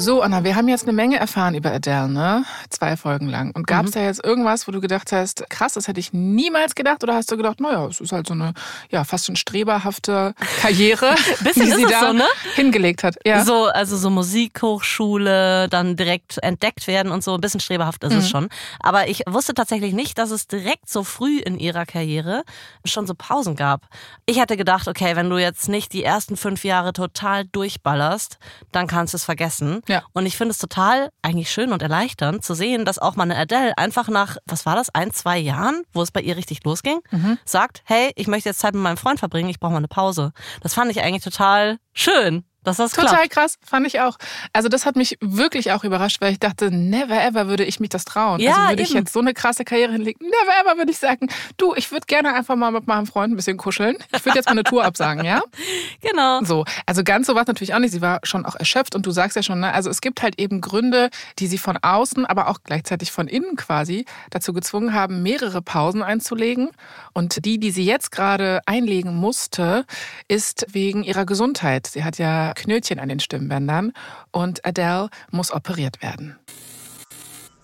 So, Anna, wir haben jetzt eine Menge erfahren über Adele, ne? Zwei Folgen lang. Und gab es Mhm. da jetzt irgendwas, wo du gedacht hast, krass, das hätte ich niemals gedacht? Oder hast du gedacht, naja, es ist halt so eine, ja, fast schon streberhafte Karriere, Bisschen die ist sie da so, ne? hingelegt hat. Ja. So, also so Musikhochschule, dann direkt entdeckt werden und so, ein bisschen streberhaft ist Mhm. es schon. Aber ich wusste tatsächlich nicht, dass es direkt so früh in ihrer Karriere schon so Pausen gab. Ich hätte gedacht, okay, wenn du jetzt nicht die ersten fünf Jahre total durchballerst, dann kannst du es vergessen. Ja. Und ich finde es total eigentlich schön und erleichternd zu sehen, dass auch mal eine Adele einfach nach, was war das, ein, zwei Jahren, wo es bei ihr richtig losging, Mhm. sagt, hey, ich möchte jetzt Zeit mit meinem Freund verbringen, ich brauche mal eine Pause. Das fand ich eigentlich total schön, dass das Total klappt. krass, fand ich auch. Also das hat mich wirklich auch überrascht, weil ich dachte, never ever würde ich mich das trauen. Ja, also würde ich jetzt so eine krasse Karriere hinlegen, never ever würde ich sagen, du, ich würde gerne einfach mal mit meinem Freund ein bisschen kuscheln. Ich würde jetzt mal eine Tour absagen, ja? Genau. So, also ganz so war es natürlich auch nicht. Sie war schon auch erschöpft und du sagst ja schon, ne, also es gibt halt eben Gründe, die sie von außen, aber auch gleichzeitig von innen quasi dazu gezwungen haben, mehrere Pausen einzulegen. Und die, die sie jetzt gerade einlegen musste, ist wegen ihrer Gesundheit. Sie hat ja Knötchen an den Stimmbändern und Adele muss operiert werden.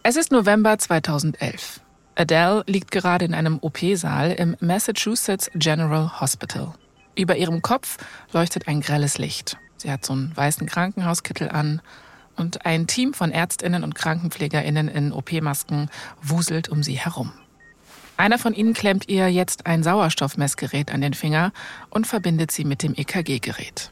Es ist November 2011. Adele liegt gerade in einem OP-Saal im Massachusetts General Hospital. Über ihrem Kopf leuchtet ein grelles Licht. Sie hat so einen weißen Krankenhauskittel an und ein Team von Ärztinnen und Krankenpflegerinnen in OP-Masken wuselt um sie herum. Einer von ihnen klemmt ihr jetzt ein Sauerstoffmessgerät an den Finger und verbindet sie mit dem EKG-Gerät.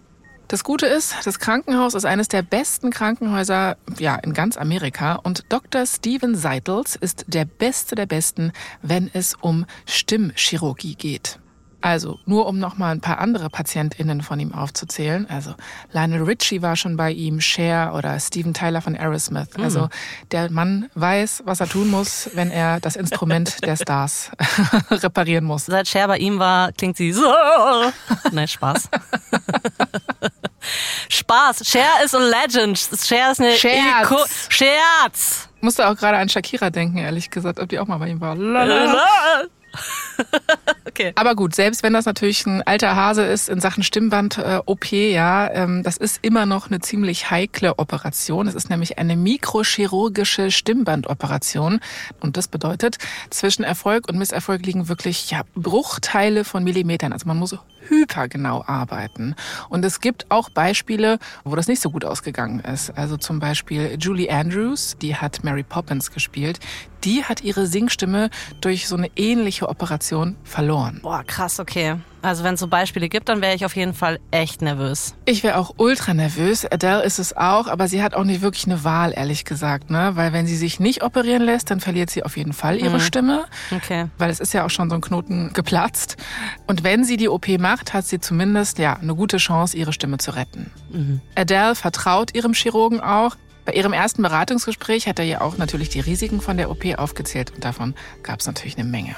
Das Gute ist, das Krankenhaus ist eines der besten Krankenhäuser ja, in ganz Amerika und Dr. Steven Seitels ist der Beste der Besten, wenn es um Stimmchirurgie geht. Also, nur um noch mal ein paar andere PatientInnen von ihm aufzuzählen. Also, Lionel Richie war schon bei ihm, Cher oder Steven Tyler von Aerosmith. Also, der Mann weiß, was er tun muss, wenn er das Instrument der Stars reparieren muss. Seit Cher bei ihm war, klingt sie so. Nein, Spaß. Spaß. Cher ist a legend. Cher ist eine Scherz. Iko Scherz. Musste auch gerade an Shakira denken, ehrlich gesagt, ob die auch mal bei ihm war. Lalala. Okay. Aber gut, selbst wenn das natürlich ein alter Hase ist in Sachen Stimmband-OP, ja, ähm, das ist immer noch eine ziemlich heikle Operation. Es ist nämlich eine mikrochirurgische Stimmbandoperation. Und das bedeutet, zwischen Erfolg und Misserfolg liegen wirklich ja, Bruchteile von Millimetern. Also man muss hypergenau arbeiten. Und es gibt auch Beispiele, wo das nicht so gut ausgegangen ist. Also zum Beispiel Julie Andrews, die hat Mary Poppins gespielt. Die hat ihre Singstimme durch so eine ähnliche Operation verloren. Boah, krass, okay. Also wenn es so Beispiele gibt, dann wäre ich auf jeden Fall echt nervös. Ich wäre auch ultra nervös. Adele ist es auch, aber sie hat auch nicht wirklich eine Wahl, ehrlich gesagt, ne? Weil wenn sie sich nicht operieren lässt, dann verliert sie auf jeden Fall ihre Stimme. Okay. Weil es ist ja auch schon so ein Knoten geplatzt. Und wenn sie die OP macht, hat sie zumindest ja eine gute Chance, ihre Stimme zu retten. Adele vertraut ihrem Chirurgen auch. Bei ihrem ersten Beratungsgespräch hat er ihr auch natürlich die Risiken von der OP aufgezählt und davon gab es natürlich eine Menge.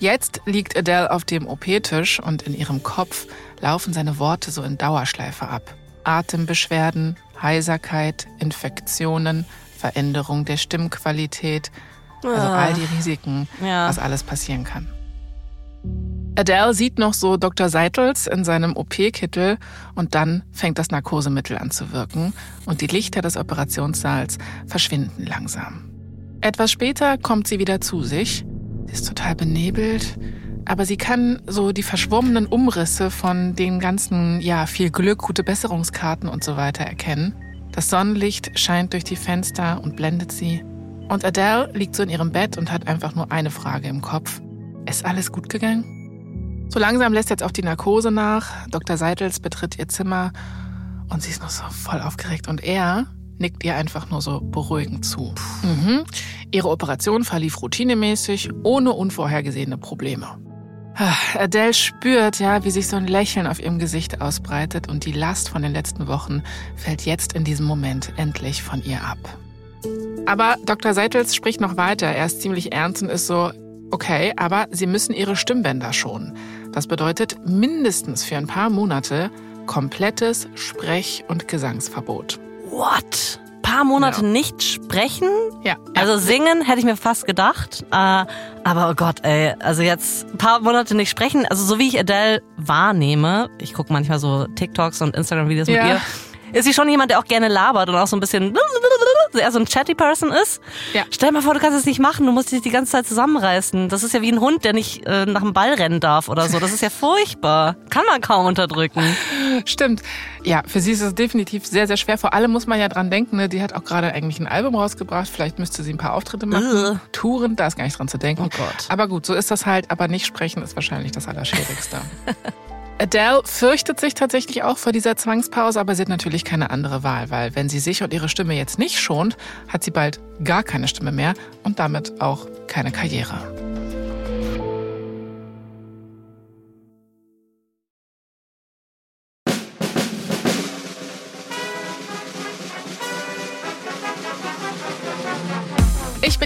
Jetzt liegt Adele auf dem OP-Tisch und in ihrem Kopf laufen seine Worte so in Dauerschleife ab. Atembeschwerden, Heiserkeit, Infektionen, Veränderung der Stimmqualität, also all die Risiken, Ja. was alles passieren kann. Adele sieht noch so Dr. Seitels in seinem OP-Kittel und dann fängt das Narkosemittel an zu wirken und die Lichter des Operationssaals verschwinden langsam. Etwas später kommt sie wieder zu sich. Sie ist total benebelt, aber sie kann so die verschwommenen Umrisse von den ganzen, ja, viel Glück, gute Besserungskarten und so weiter erkennen. Das Sonnenlicht scheint durch die Fenster und blendet sie. Und Adele liegt so in ihrem Bett und hat einfach nur eine Frage im Kopf. Ist alles gut gegangen? So langsam lässt jetzt auch die Narkose nach. Dr. Seitels betritt ihr Zimmer und sie ist noch so voll aufgeregt. Und er nickt ihr einfach nur so beruhigend zu. Mhm. Ihre Operation verlief routinemäßig, ohne unvorhergesehene Probleme. Ah, Adele spürt, ja, wie sich so ein Lächeln auf ihrem Gesicht ausbreitet und die Last von den letzten Wochen fällt jetzt in diesem Moment endlich von ihr ab. Aber Dr. Seitels spricht noch weiter. Er ist ziemlich ernst und ist so, okay, aber Sie müssen Ihre Stimmbänder schonen. Das bedeutet mindestens für ein paar Monate komplettes Sprech- und Gesangsverbot. What? Paar Monate Ja. nicht sprechen? Ja, Also singen hätte ich mir fast gedacht. Äh, aber oh Gott, ey, also jetzt ein paar Monate nicht sprechen. Also so wie ich Adele wahrnehme, ich gucke manchmal so TikToks und Instagram-Videos Ja. mit ihr, ist sie schon jemand, der auch gerne labert und auch so ein bisschen eher so ein chatty Person ist. Ja. Stell dir mal vor, du kannst es nicht machen, du musst dich die ganze Zeit zusammenreißen. Das ist ja wie ein Hund, der nicht äh, nach dem Ball rennen darf oder so. Das ist ja furchtbar. Kann man kaum unterdrücken. Stimmt. Ja, für sie ist es definitiv sehr, sehr schwer. Vor allem muss man ja dran denken, ne? die hat auch gerade eigentlich ein Album rausgebracht. Vielleicht müsste sie ein paar Auftritte machen. Ugh. Touren, da ist gar nicht dran zu denken. Oh Gott. Aber gut, so ist das halt. Aber nicht sprechen ist wahrscheinlich das Allerschwierigste. Adele fürchtet sich tatsächlich auch vor dieser Zwangspause, aber sie hat natürlich keine andere Wahl, weil wenn sie sich und ihre Stimme jetzt nicht schont, hat sie bald gar keine Stimme mehr und damit auch keine Karriere.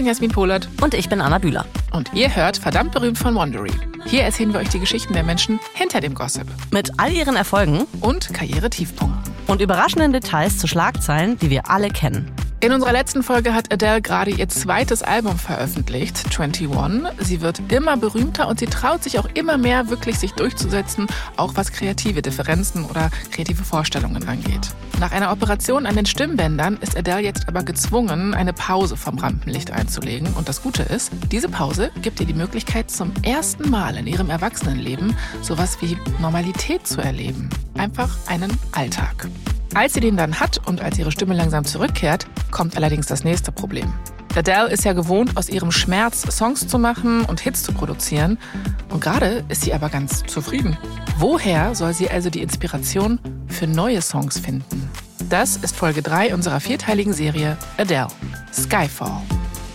Jasmin Polat Und ich bin Anna Bühler. und ihr hört verdammt berühmt von Wondery. Hier erzählen wir euch die Geschichten der Menschen hinter dem Gossip Mit all ihren Erfolgen und Karriere-Tiefpunkten. und überraschenden Details zu Schlagzeilen, die wir alle kennen. In unserer letzten Folge hat Adele gerade ihr zweites Album veröffentlicht, 21. Sie wird immer berühmter und sie traut sich auch immer mehr, wirklich sich durchzusetzen, auch was kreative Differenzen oder kreative Vorstellungen angeht. Nach einer Operation an den Stimmbändern ist Adele jetzt aber gezwungen, eine Pause vom Rampenlicht einzulegen. Und das Gute ist, diese Pause gibt ihr die Möglichkeit, zum ersten Mal in ihrem Erwachsenenleben sowas wie Normalität zu erleben. Einfach einen Alltag. Als sie den dann hat und als ihre Stimme langsam zurückkehrt, kommt allerdings das nächste Problem. Adele ist ja gewohnt, aus ihrem Schmerz Songs zu machen und Hits zu produzieren. Und gerade ist sie aber ganz zufrieden. Woher soll sie also die Inspiration für neue Songs finden? Das ist Folge 3 unserer vierteiligen Serie Adele, Skyfall.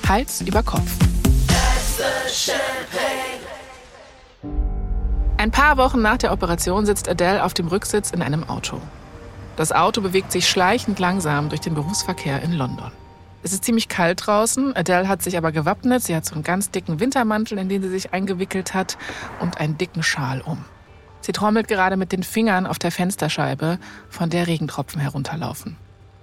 Hals über Kopf. Ein paar Wochen nach der Operation sitzt Adele auf dem Rücksitz in einem Auto. Das Auto bewegt sich schleichend langsam durch den Berufsverkehr in London. Es ist ziemlich kalt draußen. Adele hat sich aber gewappnet. Sie hat so einen ganz dicken Wintermantel, in den sie sich eingewickelt hat, und einen dicken Schal um. Sie trommelt gerade mit den Fingern auf der Fensterscheibe, von der Regentropfen herunterlaufen.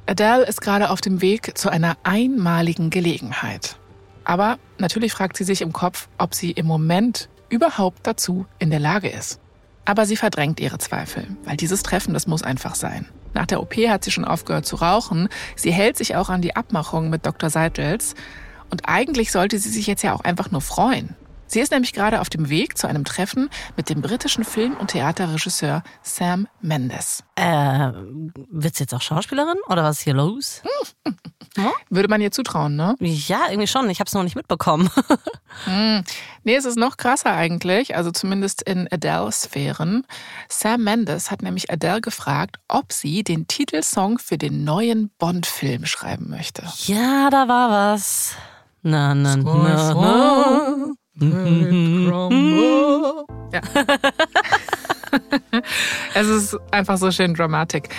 Adele ist gerade auf dem Weg zu einer einmaligen Gelegenheit. Aber natürlich fragt sie sich im Kopf, ob sie im Moment überhaupt dazu in der Lage ist. Aber sie verdrängt ihre Zweifel, weil dieses Treffen, das muss einfach sein. Nach der OP hat sie schon aufgehört zu rauchen. Sie hält sich auch an die Abmachung mit Dr. Seidels. Und eigentlich sollte sie sich jetzt ja auch einfach nur freuen. Sie ist nämlich gerade auf dem Weg zu einem Treffen mit dem britischen Film- und Theaterregisseur Sam Mendes. Äh, wird sie jetzt auch Schauspielerin oder was ist hier los? Würde man ihr zutrauen, ne? Ja, irgendwie schon. Ich habe es noch nicht mitbekommen. Hm. Nee, es ist noch krasser eigentlich, also zumindest in Adele-Sphären. Sam Mendes hat nämlich Adele gefragt, ob sie den Titelsong für den neuen Bond-Film schreiben möchte. ja, da war was. Na, na, na, na. Ja. es ist einfach so schön dramatic.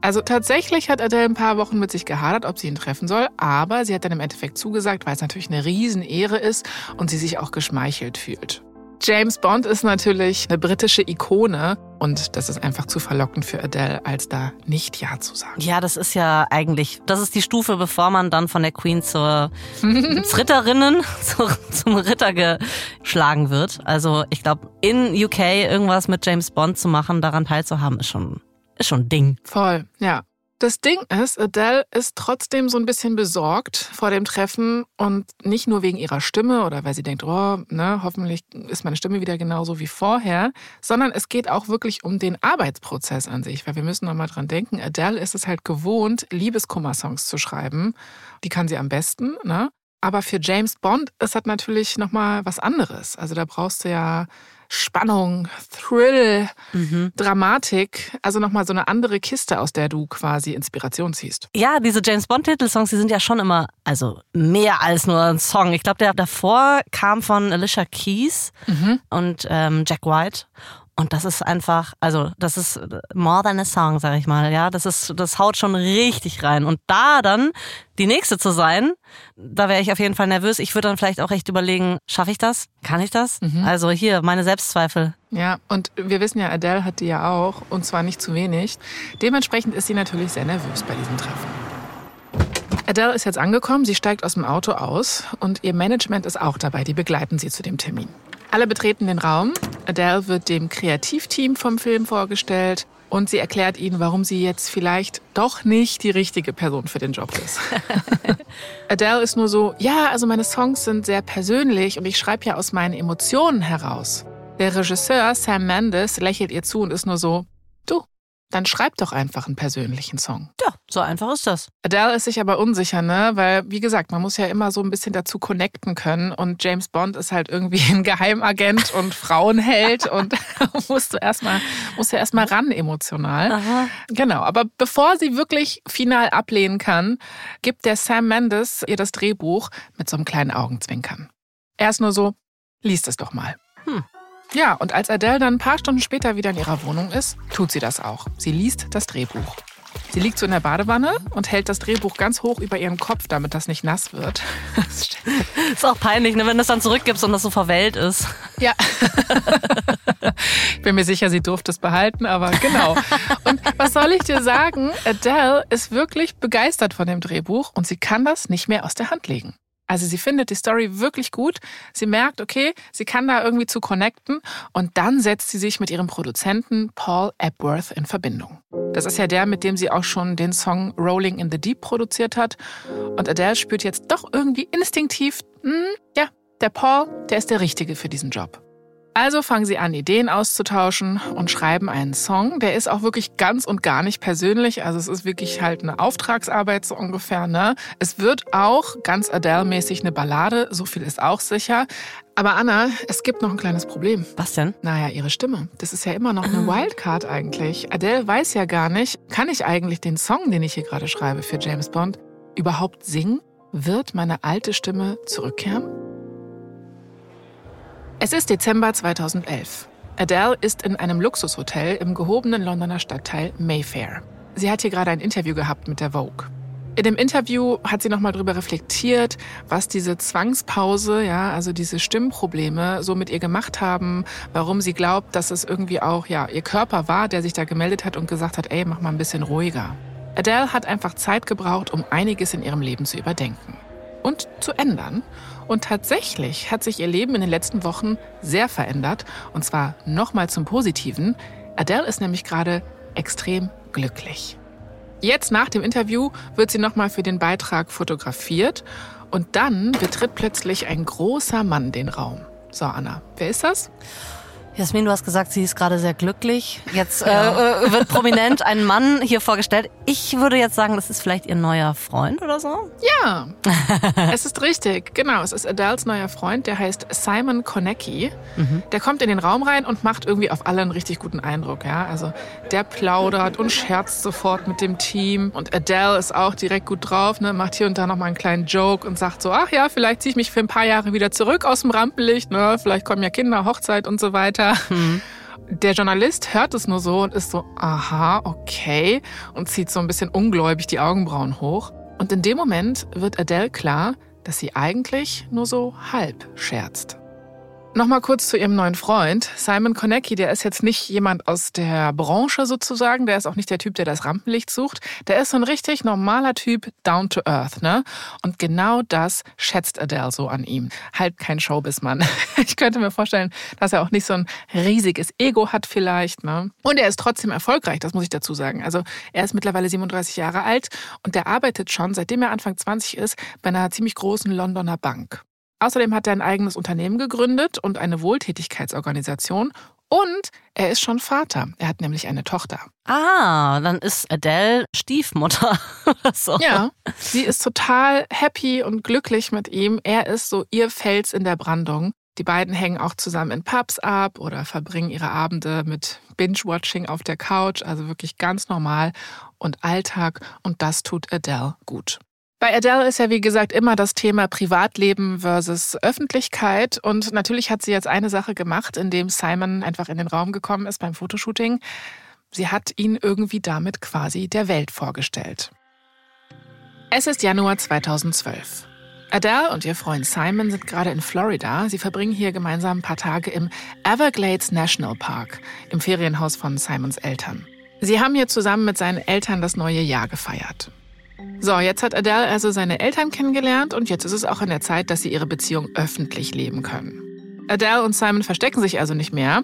Also tatsächlich hat Adele ein paar Wochen mit sich gehadert, ob sie ihn treffen soll, aber sie hat dann im Endeffekt zugesagt, weil es natürlich eine Riesenehre ist und sie sich auch geschmeichelt fühlt. James Bond ist natürlich eine britische Ikone und das ist einfach zu verlockend für Adele, als da nicht Ja zu sagen. Ja, das ist ja eigentlich, das ist die Stufe, bevor man dann von der Queen zur Ritterinnen, zur, zum Ritter geschlagen wird. Also ich glaube, in UK irgendwas mit James Bond zu machen, daran teilzuhaben, ist schon, ist schon ein Ding. Voll, ja. Das Ding ist, Adele ist trotzdem so ein bisschen besorgt vor dem Treffen und nicht nur wegen ihrer Stimme oder weil sie denkt, oh, ne, hoffentlich ist meine Stimme wieder genauso wie vorher, sondern es geht auch wirklich um den Arbeitsprozess an sich, weil wir müssen noch mal dran denken, Adele ist es halt gewohnt, Liebeskummer-Songs zu schreiben. Die kann sie am besten, ne? Aber für James Bond ist das natürlich noch mal was anderes. Also da brauchst du ja Spannung, Thrill, Dramatik, also noch mal so eine andere Kiste, aus der du quasi Inspiration ziehst. Ja, diese James Bond-Titelsongs, die sind ja schon immer, also mehr als nur ein Song. Ich glaube, der davor kam von Alicia Keys und ähm, Jack White. Und das ist einfach, also das ist more than a song, sag ich mal. Ja, das ist, das haut schon richtig rein. Und da dann die nächste zu sein, da wäre ich auf jeden Fall nervös. Ich würde dann vielleicht auch echt überlegen, schaffe ich das? Kann ich das? Also hier meine Selbstzweifel. Ja, und wir wissen ja, Adele hat die ja auch, und zwar nicht zu wenig. Dementsprechend ist sie natürlich sehr nervös bei diesem Treffen. Adele ist jetzt angekommen, sie steigt aus dem Auto aus und ihr Management ist auch dabei, die begleiten sie zu dem Termin. Alle betreten den Raum. Adele wird dem Kreativteam vom Film vorgestellt und sie erklärt ihnen, warum sie jetzt vielleicht doch nicht die richtige Person für den Job ist. Adele ist nur so, ja, also meine Songs sind sehr persönlich und ich schreibe ja aus meinen Emotionen heraus. Der Regisseur Sam Mendes lächelt ihr zu und ist nur so, dann schreib doch einfach einen persönlichen Song. Ja, so einfach ist das. Adele ist sich aber unsicher, ne? Weil, wie gesagt, man muss ja immer so ein bisschen dazu connecten können. Und James Bond ist halt irgendwie ein Geheimagent und Frauenheld und musst du erstmal, musst ja erstmal ran emotional. Aha. Genau. Aber bevor sie wirklich final ablehnen kann, gibt der Sam Mendes ihr das Drehbuch mit so einem kleinen Augenzwinkern. Er ist nur so, liest es doch mal. Ja, und als Adele dann ein paar Stunden später wieder in ihrer Wohnung ist, tut sie das auch. Sie liest das Drehbuch. Sie liegt so in der Badewanne und hält das Drehbuch ganz hoch über ihren Kopf, damit das nicht nass wird. ist auch peinlich, ne, wenn du es dann zurückgibst und das so verwellt ist. Ja. ich bin mir sicher, sie durfte es behalten, aber genau. Und was soll ich dir sagen? Adele ist wirklich begeistert von dem Drehbuch und sie kann das nicht mehr aus der Hand legen. Also sie findet die Story wirklich gut. Sie merkt, okay, sie kann da irgendwie zu connecten und dann setzt sie sich mit ihrem Produzenten Paul Epworth in Verbindung. Das ist ja der, mit dem sie auch schon den Song Rolling in the Deep produziert hat. Und Adele spürt jetzt doch irgendwie instinktiv, mh, hm, ja, der Paul, der ist der Richtige für diesen Job. Also fangen sie an, Ideen auszutauschen und schreiben einen Song. Der ist auch wirklich ganz und gar nicht persönlich. Also es ist wirklich halt eine Auftragsarbeit so ungefähr. Ne? Es wird auch ganz Adele-mäßig eine Ballade, so viel ist auch sicher. Aber Anna, es gibt noch ein kleines Problem. Was denn? Naja, ihre Stimme. Das ist ja immer noch eine Wildcard eigentlich. Adele weiß ja gar nicht, kann ich eigentlich den Song, den ich hier gerade schreibe für James Bond, überhaupt singen? Wird meine alte Stimme zurückkehren? Es ist Dezember 2011. Adele ist in einem Luxushotel im gehobenen Londoner Stadtteil Mayfair. Sie hat hier gerade ein Interview gehabt mit der Vogue. In dem Interview hat sie nochmal darüber reflektiert, was diese Zwangspause, ja, also diese Stimmprobleme so mit ihr gemacht haben, warum sie glaubt, dass es irgendwie auch, ja, ihr Körper war, der sich da gemeldet hat und gesagt hat, ey, mach mal ein bisschen ruhiger. Adele hat einfach Zeit gebraucht, um einiges in ihrem Leben zu überdenken und zu ändern. Und tatsächlich hat sich ihr Leben in den letzten Wochen sehr verändert. Und zwar nochmal zum Positiven. Adele ist nämlich gerade extrem glücklich. Jetzt nach dem Interview wird sie nochmal für den Beitrag fotografiert. Und dann betritt plötzlich ein großer Mann den Raum. So, Anna, wer ist das? Jasmin, du hast gesagt, sie ist gerade sehr glücklich. Jetzt äh, äh, wird prominent ein Mann hier vorgestellt. Ich würde jetzt sagen, das ist vielleicht ihr neuer Freund oder so? Ja, es ist richtig. Genau, es ist Adels neuer Freund, der heißt Simon Konecki. Mhm. Der kommt in den Raum rein und macht irgendwie auf alle einen richtig guten Eindruck. Ja? Also der plaudert und scherzt sofort mit dem Team. Und Adele ist auch direkt gut drauf, ne? macht hier und da nochmal einen kleinen Joke und sagt so, ach ja, vielleicht ziehe ich mich für ein paar Jahre wieder zurück aus dem Rampenlicht. Ne? Vielleicht kommen ja Kinder, Hochzeit und so weiter. Mhm. Der Journalist hört es nur so und ist so, aha, okay, und zieht so ein bisschen ungläubig die Augenbrauen hoch. Und in dem Moment wird Adele klar, dass sie eigentlich nur so halb scherzt. Nochmal kurz zu ihrem neuen Freund. Simon Konecki, der ist jetzt nicht jemand aus der Branche sozusagen. Der ist auch nicht der Typ, der das Rampenlicht sucht. Der ist so ein richtig normaler Typ, down to earth, ne? Und genau das schätzt Adele so an ihm. Halt kein Showbizmann. Ich könnte mir vorstellen, dass er auch nicht so ein riesiges Ego hat vielleicht, ne? Und er ist trotzdem erfolgreich, das muss ich dazu sagen. Also er ist mittlerweile 37 Jahre alt und der arbeitet schon, seitdem er Anfang 20 ist, bei einer ziemlich großen Londoner Bank. Außerdem hat er ein eigenes Unternehmen gegründet und eine Wohltätigkeitsorganisation. Und er ist schon Vater. Er hat nämlich eine Tochter. Ah, dann ist Adele Stiefmutter oder so. Ja, sie ist total happy und glücklich mit ihm. Er ist so ihr Fels in der Brandung. Die beiden hängen auch zusammen in Pubs ab oder verbringen ihre Abende mit Binge-Watching auf der Couch. Also wirklich ganz normal und Alltag. Und das tut Adele gut. Bei Adele ist ja, wie gesagt, immer das Thema Privatleben versus Öffentlichkeit. Und natürlich hat sie jetzt eine Sache gemacht, indem Simon einfach in den Raum gekommen ist beim Fotoshooting. Sie hat ihn irgendwie damit quasi der Welt vorgestellt. Es ist Januar 2012. Adele und ihr Freund Simon sind gerade in Florida. Sie verbringen hier gemeinsam ein paar Tage im Everglades National Park, im Ferienhaus von Simons Eltern. Sie haben hier zusammen mit seinen Eltern das neue Jahr gefeiert. So, jetzt hat Adele also seine Eltern kennengelernt und jetzt ist es auch an der Zeit, dass sie ihre Beziehung öffentlich leben können. Adele und Simon verstecken sich also nicht mehr.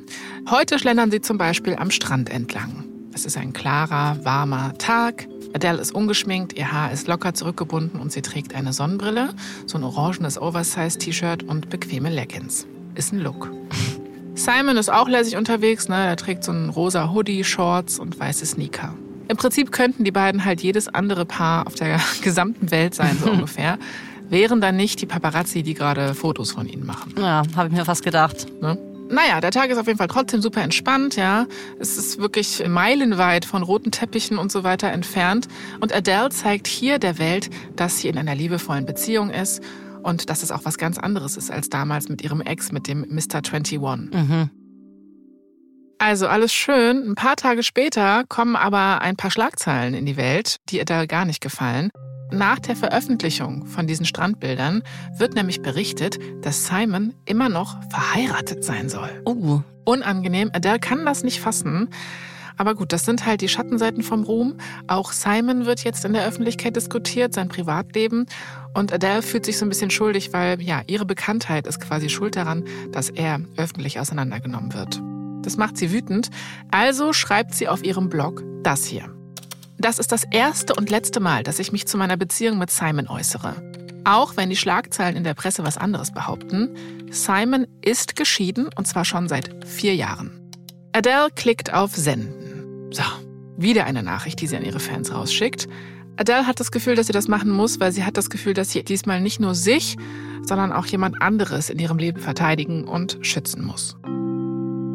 Heute schlendern sie zum Beispiel am Strand entlang. Es ist ein klarer, warmer Tag. Adele ist ungeschminkt, ihr Haar ist locker zurückgebunden und sie trägt eine Sonnenbrille, so ein orangenes Oversize-T-Shirt und bequeme Leggings. Ist ein Look. Simon ist auch lässig unterwegs, ne? Er trägt so einen rosa Hoodie, Shorts und weiße Sneaker. Im Prinzip könnten die beiden halt jedes andere Paar auf der gesamten Welt sein, so ungefähr. Wären dann nicht die Paparazzi, die gerade Fotos von ihnen machen. Ja, habe ich mir fast gedacht. Ne? Naja, der Tag ist auf jeden Fall trotzdem super entspannt, ja. Es ist wirklich meilenweit von roten Teppichen und so weiter entfernt. Und Adele zeigt hier der Welt, dass sie in einer liebevollen Beziehung ist und dass es auch was ganz anderes ist als damals mit ihrem Ex, mit dem Mr. 21. Mhm. Also alles schön. Ein paar Tage später kommen aber ein paar Schlagzeilen in die Welt, die Adele gar nicht gefallen. Nach der Veröffentlichung von diesen Strandbildern wird nämlich berichtet, dass Simon immer noch verheiratet sein soll. Uh. Unangenehm. Adele kann das nicht fassen. Aber gut, das sind halt die Schattenseiten vom Ruhm. Auch Simon wird jetzt in der Öffentlichkeit diskutiert, sein Privatleben. Und Adele fühlt sich so ein bisschen schuldig, weil ja, ihre Bekanntheit ist quasi schuld daran, dass er öffentlich auseinandergenommen wird. Das macht sie wütend. Also schreibt sie auf ihrem Blog das hier. Das ist das erste und letzte Mal, dass ich mich zu meiner Beziehung mit Simon äußere. Auch wenn die Schlagzeilen in der Presse was anderes behaupten, Simon ist geschieden und zwar schon seit vier Jahren. Adele klickt auf Senden. So, wieder eine Nachricht, die sie an ihre Fans rausschickt. Adele hat das Gefühl, dass sie das machen muss, weil sie hat das Gefühl, dass sie diesmal nicht nur sich, sondern auch jemand anderes in ihrem Leben verteidigen und schützen muss.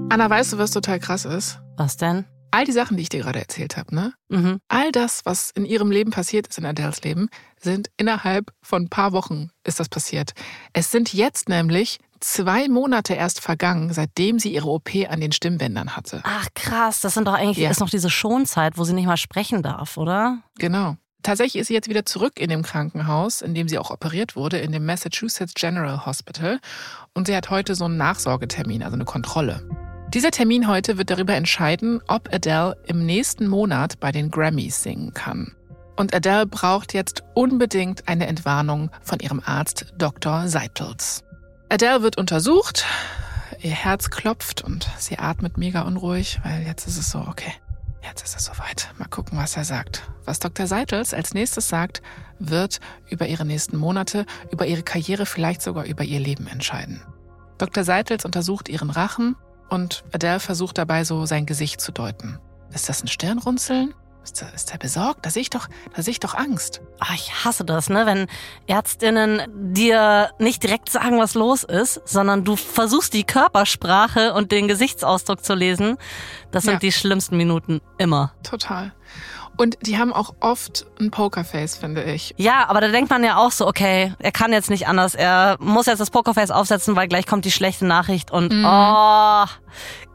Anna, weißt du, was total krass ist? Was denn? all die Sachen, die ich dir gerade erzählt habe, ne? Mhm. All das, was in ihrem Leben passiert ist, in Adeles Leben, sind innerhalb von ein paar Wochen ist das passiert. Es sind jetzt nämlich zwei Monate erst vergangen, seitdem sie ihre OP an den Stimmbändern hatte. Ach krass, das sind doch eigentlich Ja. ist noch diese Schonzeit, wo sie nicht mal sprechen darf, oder? Genau. Tatsächlich ist sie jetzt wieder zurück in dem Krankenhaus, in dem sie auch operiert wurde, in dem Massachusetts General Hospital. Und sie hat heute so einen Nachsorgetermin, also eine Kontrolle. Dieser Termin heute wird darüber entscheiden, ob Adele im nächsten Monat bei den Grammys singen kann. Und Adele braucht jetzt unbedingt eine Entwarnung von ihrem Arzt Dr. Seitels. Adele wird untersucht, ihr Herz klopft und sie atmet mega unruhig, weil jetzt ist es so, okay, jetzt ist es soweit. Mal gucken, was er sagt. Was Dr. Seitels als nächstes sagt, wird über ihre nächsten Monate, über ihre Karriere, vielleicht sogar über ihr Leben entscheiden. Dr. Seitels untersucht ihren Rachen und Adele versucht dabei so sein Gesicht zu deuten. Ist das ein Stirnrunzeln? Ist er, ist er besorgt? Da sehe ich doch, da sehe ich doch Angst. Ah, ich hasse das, ne? Wenn Ärztinnen dir nicht direkt sagen, was los ist, sondern du versuchst die Körpersprache und den Gesichtsausdruck zu lesen. Das sind Ja. die schlimmsten Minuten immer. Total. Und die haben auch oft ein Pokerface, finde ich. Ja, aber da denkt man ja auch so, okay, er kann jetzt nicht anders. Er muss jetzt das Pokerface aufsetzen, weil gleich kommt die schlechte Nachricht und Mhm. oh,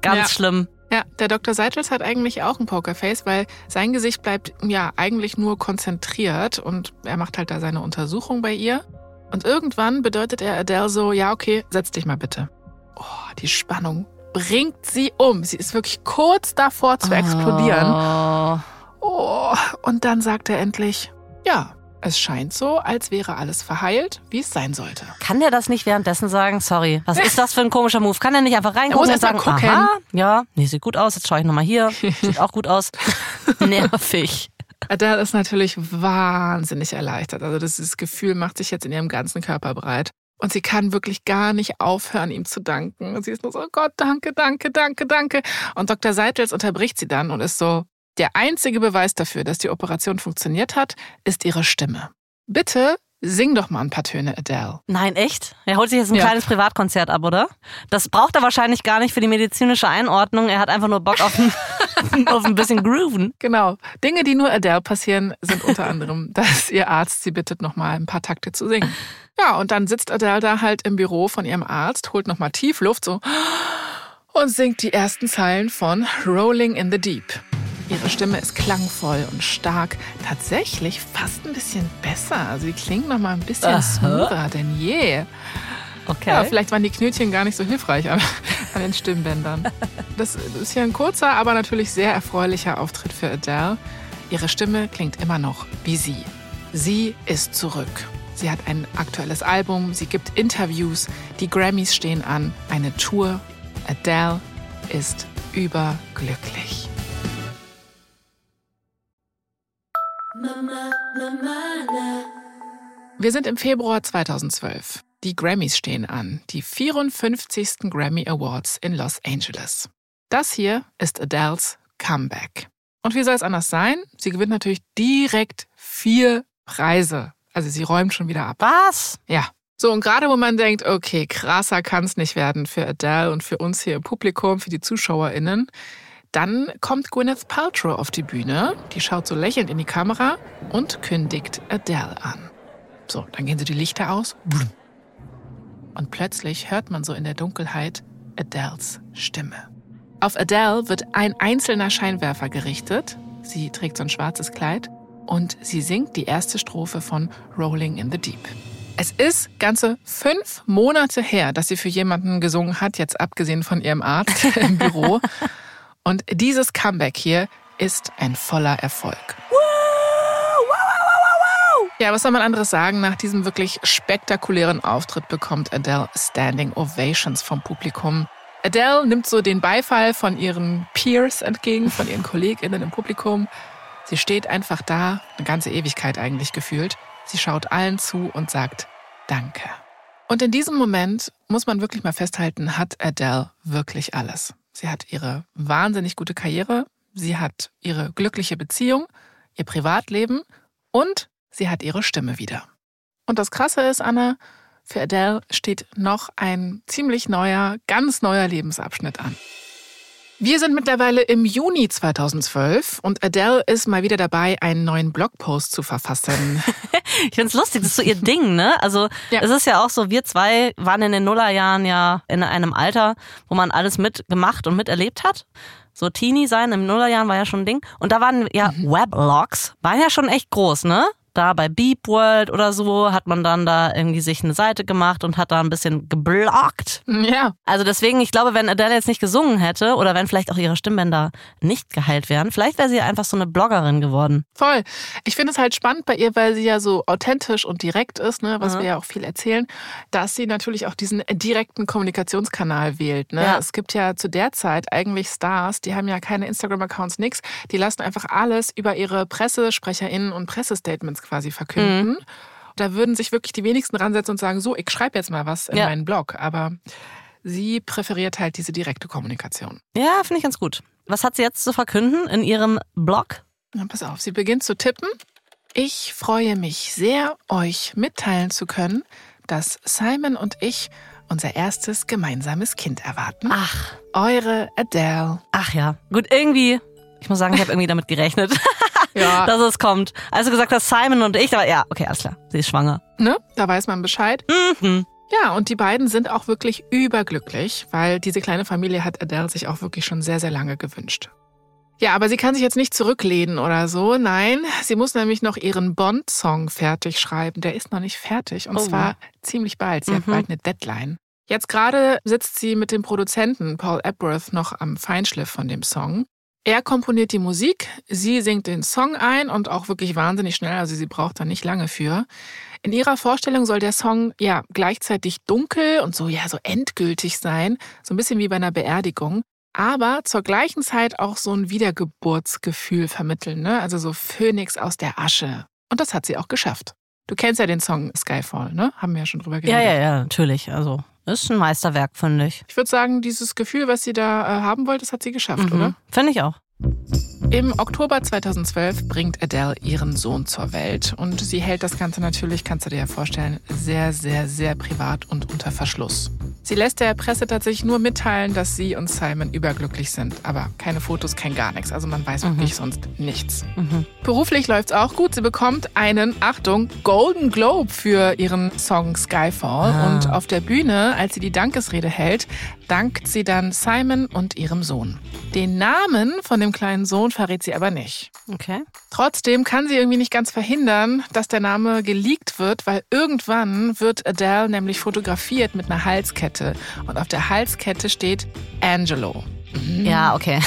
ganz Ja. schlimm. Ja, der Dr. Seitels hat eigentlich auch ein Pokerface, weil sein Gesicht bleibt ja eigentlich nur konzentriert und er macht halt da seine Untersuchung bei ihr. Und irgendwann bedeutet er Adele so, ja, okay, setz dich mal bitte. Oh, die Spannung bringt sie um. Sie ist wirklich kurz davor zu explodieren. Oh. Oh, und dann sagt er endlich, ja, es scheint so, als wäre alles verheilt, wie es sein sollte. Kann der das nicht währenddessen sagen? Sorry, was ist das für ein komischer Move? Kann er nicht einfach reingucken und sagen, gucken. aha, ja, nee, sieht gut aus, jetzt schaue ich nochmal hier, sieht auch gut aus. Nervig. Adele ist natürlich wahnsinnig erleichtert. Also dieses Gefühl macht sich jetzt in ihrem ganzen Körper breit. Und sie kann wirklich gar nicht aufhören, ihm zu danken. Und sie ist nur so, oh Gott, danke, danke, danke, danke. Und Dr. Seitels unterbricht sie dann und ist so, der einzige Beweis dafür, dass die Operation funktioniert hat, ist ihre Stimme. Bitte sing doch mal ein paar Töne, Adele. Nein, echt? Er holt sich jetzt ein Ja. kleines Privatkonzert ab, oder? Das braucht er wahrscheinlich gar nicht für die medizinische Einordnung. Er hat einfach nur Bock auf ein, auf ein bisschen Grooven. Genau. Dinge, die nur Adele passieren, sind unter anderem, dass ihr Arzt sie bittet, nochmal ein paar Takte zu singen. Ja, und dann sitzt Adele da halt im Büro von ihrem Arzt, holt nochmal Tiefluft so und singt die ersten Zeilen von Rolling in the Deep. Ihre Stimme ist klangvoll und stark. Tatsächlich fast ein bisschen besser. Sie klingt noch mal ein bisschen Aha. smoother denn je. Okay. Ja, vielleicht waren die Knötchen gar nicht so hilfreich an, an den Stimmbändern. Das ist hier ein kurzer, aber natürlich sehr erfreulicher Auftritt für Adele. Ihre Stimme klingt immer noch wie sie. Sie ist zurück. Sie hat ein aktuelles Album, sie gibt Interviews, die Grammys stehen an, eine Tour. Adele ist überglücklich. Wir sind im Februar 2012. Die Grammys stehen an, die 54. Grammy Awards in Los Angeles. Das hier ist Adeles Comeback. Und wie soll es anders sein? Sie gewinnt natürlich direkt vier Preise. Also sie räumt schon wieder ab. Was? Ja. So, und gerade wo man denkt, okay, krasser kann es nicht werden für Adele und für uns hier im Publikum, für die ZuschauerInnen, dann kommt Gwyneth Paltrow auf die Bühne, die schaut so lächelnd in die Kamera und kündigt Adele an. So, dann gehen so die Lichter aus. Und plötzlich hört man so in der Dunkelheit Adeles Stimme. Auf Adele wird ein einzelner Scheinwerfer gerichtet. Sie trägt so ein schwarzes Kleid und sie singt die erste Strophe von Rolling in the Deep. Es ist ganze fünf Monate her, dass sie für jemanden gesungen hat, jetzt abgesehen von ihrem Arzt im Büro. Und dieses Comeback hier ist ein voller Erfolg. Ja, was soll man anderes sagen? Nach diesem wirklich spektakulären Auftritt bekommt Adele Standing Ovations vom Publikum. Adele nimmt so den Beifall von ihren Peers entgegen, von ihren KollegInnen im Publikum. Sie steht einfach da, eine ganze Ewigkeit eigentlich gefühlt. Sie schaut allen zu und sagt Danke. Und in diesem Moment muss man wirklich mal festhalten, hat Adele wirklich alles. Sie hat ihre wahnsinnig gute Karriere, sie hat ihre glückliche Beziehung, ihr Privatleben und sie hat ihre Stimme wieder. Und das Krasse ist, Anna, für Adele steht noch ein ziemlich neuer, ganz neuer Lebensabschnitt an. Wir sind mittlerweile im Juni 2012 und Adele ist mal wieder dabei, einen neuen Blogpost zu verfassen. ich find's lustig, das ist so ihr Ding, ne? Also ja. es ist ja auch so, wir zwei waren in den Nullerjahren ja in einem Alter, wo man alles mitgemacht und miterlebt hat. So Teenie sein im Nullerjahren war ja schon ein Ding. Und da waren ja mhm. Weblogs, waren ja schon echt groß, ne? Da bei Beep World oder so hat man dann da irgendwie sich eine Seite gemacht und hat da ein bisschen geblockt. Ja. Also deswegen, ich glaube, wenn Adele jetzt nicht gesungen hätte oder wenn vielleicht auch ihre Stimmbänder nicht geheilt wären, vielleicht wäre sie einfach so eine Bloggerin geworden. Voll. Ich finde es halt spannend bei ihr, weil sie ja so authentisch und direkt ist, ne, was mhm. wir ja auch viel erzählen, dass sie natürlich auch diesen direkten Kommunikationskanal wählt. Ne? Ja. Es gibt ja zu der Zeit eigentlich Stars, die haben ja keine Instagram-Accounts, nix. Die lassen einfach alles über ihre PressesprecherInnen und Pressestatements quasi verkünden. Mhm. Da würden sich wirklich die wenigsten ransetzen und sagen, so, ich schreibe jetzt mal was in ja. meinen Blog. Aber sie präferiert halt diese direkte Kommunikation. Ja, finde ich ganz gut. Was hat sie jetzt zu verkünden in ihrem Blog? Na, pass auf, sie beginnt zu tippen. Ich freue mich sehr, euch mitteilen zu können, dass Simon und ich unser erstes gemeinsames Kind erwarten. Ach. Eure Adele. Ach ja. Gut, irgendwie, ich muss sagen, ich habe irgendwie damit gerechnet. ja. dass es kommt. Als du gesagt hast, Simon und ich, war, ja, okay, alles klar, sie ist schwanger. Ne? Da weiß man Bescheid. Mhm. Ja, und die beiden sind auch wirklich überglücklich, weil diese kleine Familie hat Adele sich auch wirklich schon sehr, sehr lange gewünscht. Ja, aber sie kann sich jetzt nicht zurücklehnen oder so. Nein, sie muss nämlich noch ihren Bond-Song fertig schreiben. Der ist noch nicht fertig und oh. zwar ziemlich bald. Sie mhm. hat bald eine Deadline. Jetzt gerade sitzt sie mit dem Produzenten Paul Epworth noch am Feinschliff von dem Song. Er komponiert die Musik, sie singt den Song ein und auch wirklich wahnsinnig schnell, also sie braucht da nicht lange für. In ihrer Vorstellung soll der Song ja gleichzeitig dunkel und so ja so endgültig sein, so ein bisschen wie bei einer Beerdigung, aber zur gleichen Zeit auch so ein Wiedergeburtsgefühl vermitteln, ne? Also so Phönix aus der Asche. Und das hat sie auch geschafft. Du kennst ja den Song Skyfall, ne? Haben wir ja schon drüber geredet. Ja, ja, ja, natürlich. Also ist ein Meisterwerk, finde ich. Ich würde sagen, dieses Gefühl, was sie da äh, haben wollte, das hat sie geschafft, mhm. oder? Finde ich auch. Im Oktober 2012 bringt Adele ihren Sohn zur Welt und sie hält das Ganze natürlich, kannst du dir ja vorstellen, sehr, sehr, sehr privat und unter Verschluss. Sie lässt der Presse tatsächlich nur mitteilen, dass sie und Simon überglücklich sind, aber keine Fotos, kein gar nichts. Also man weiß mhm. wirklich sonst nichts. Mhm. Beruflich läuft's auch gut. Sie bekommt einen, Achtung, Golden Globe für ihren Song Skyfall ah. und auf der Bühne, als sie die Dankesrede hält, dankt sie dann Simon und ihrem Sohn. Den Namen von dem kleinen Sohn verrät sie aber nicht. Okay. Trotzdem kann sie irgendwie nicht ganz verhindern, dass der Name geleakt wird, weil irgendwann wird Adele nämlich fotografiert mit einer Halskette. Und auf der Halskette steht Angelo. Mhm. Ja, okay.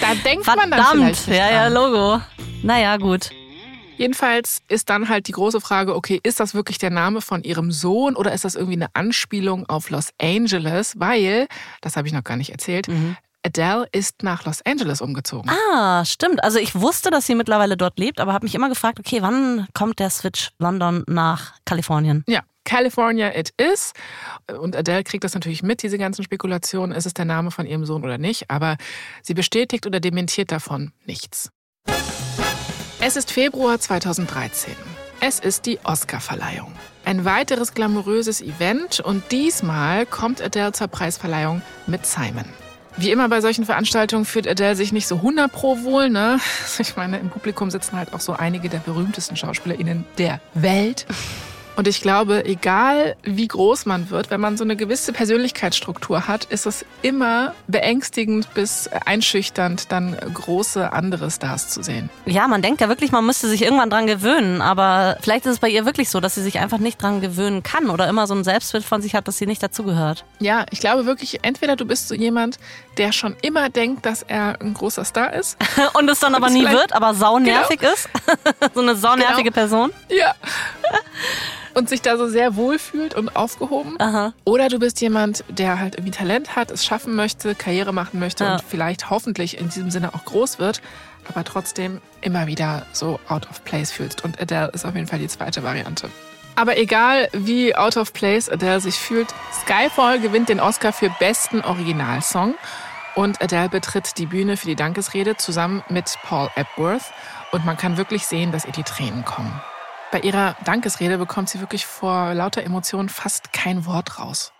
da denkt Verdammt. man dann vielleicht nicht Ja, ja, Logo. Naja, gut. Jedenfalls ist dann halt die große Frage, okay, ist das wirklich der Name von ihrem Sohn oder ist das irgendwie eine Anspielung auf Los Angeles? Weil, das habe ich noch gar nicht erzählt, mhm. Adele ist nach Los Angeles umgezogen. Ah, stimmt. Also ich wusste, dass sie mittlerweile dort lebt, aber habe mich immer gefragt, okay, wann kommt der Switch London nach Kalifornien? Ja, California it is. Und Adele kriegt das natürlich mit, diese ganzen Spekulationen. Ist es der Name von ihrem Sohn oder nicht? Aber sie bestätigt oder dementiert davon nichts. Es ist Februar 2013. Es ist die Oscarverleihung. Ein weiteres glamouröses Event und diesmal kommt Adele zur Preisverleihung mit Simon. Wie immer bei solchen Veranstaltungen fühlt Adele sich nicht so 100 pro wohl. Ne? Ich meine, im Publikum sitzen halt auch so einige der berühmtesten SchauspielerInnen der Welt. Und ich glaube, egal wie groß man wird, wenn man so eine gewisse Persönlichkeitsstruktur hat, ist es immer beängstigend bis einschüchternd, dann große andere Stars zu sehen. Ja, man denkt ja wirklich, man müsste sich irgendwann dran gewöhnen. Aber vielleicht ist es bei ihr wirklich so, dass sie sich einfach nicht dran gewöhnen kann oder immer so ein Selbstbild von sich hat, dass sie nicht dazugehört. Ja, ich glaube wirklich, entweder du bist so jemand, der schon immer denkt, dass er ein großer Star ist. Und es dann aber nie wird, aber saunervig genau. ist. so eine saunervige genau. Person. Ja und sich da so sehr wohl fühlt und aufgehoben. Aha. Oder du bist jemand, der halt irgendwie Talent hat, es schaffen möchte, Karriere machen möchte ja. und vielleicht hoffentlich in diesem Sinne auch groß wird, aber trotzdem immer wieder so out of place fühlst. Und Adele ist auf jeden Fall die zweite Variante. Aber egal wie out of place Adele sich fühlt, Skyfall gewinnt den Oscar für besten Originalsong. Und Adele betritt die Bühne für die Dankesrede zusammen mit Paul Epworth. Und man kann wirklich sehen, dass ihr die Tränen kommen. Bei ihrer Dankesrede bekommt sie wirklich vor lauter Emotionen fast kein Wort raus.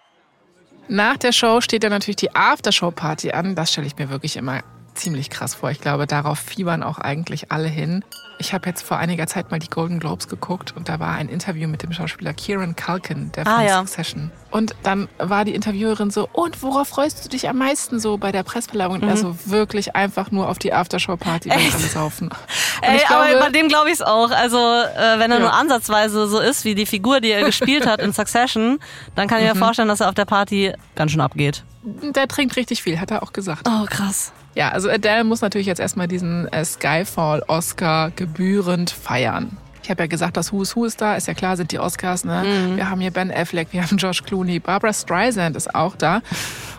Nach der Show steht ja natürlich die Aftershow-Party an. Das stelle ich mir wirklich immer ziemlich krass vor. Ich glaube, darauf fiebern auch eigentlich alle hin. Ich habe jetzt vor einiger Zeit mal die Golden Globes geguckt und da war ein Interview mit dem Schauspieler Kieran Culkin, der ah, von ja. Succession. Und dann war die Interviewerin so, und worauf freust du dich am meisten so bei der Pressverleihung? Mhm. Also wirklich einfach nur auf die Aftershow-Party, alle saufen. Ey, glaube, aber bei dem glaube ich es auch. Also äh, wenn er ja. nur ansatzweise so ist wie die Figur, die er gespielt hat in Succession, dann kann ich mir mhm. vorstellen, dass er auf der Party ganz schön abgeht. Der trinkt richtig viel, hat er auch gesagt. Oh, krass. Ja, also Adele muss natürlich jetzt erstmal diesen äh, Skyfall-Oscar gebührend feiern. Ich habe ja gesagt, das Who's Who ist da, ist ja klar, sind die Oscars. Ne? Mhm. Wir haben hier Ben Affleck, wir haben Josh Clooney, Barbara Streisand ist auch da.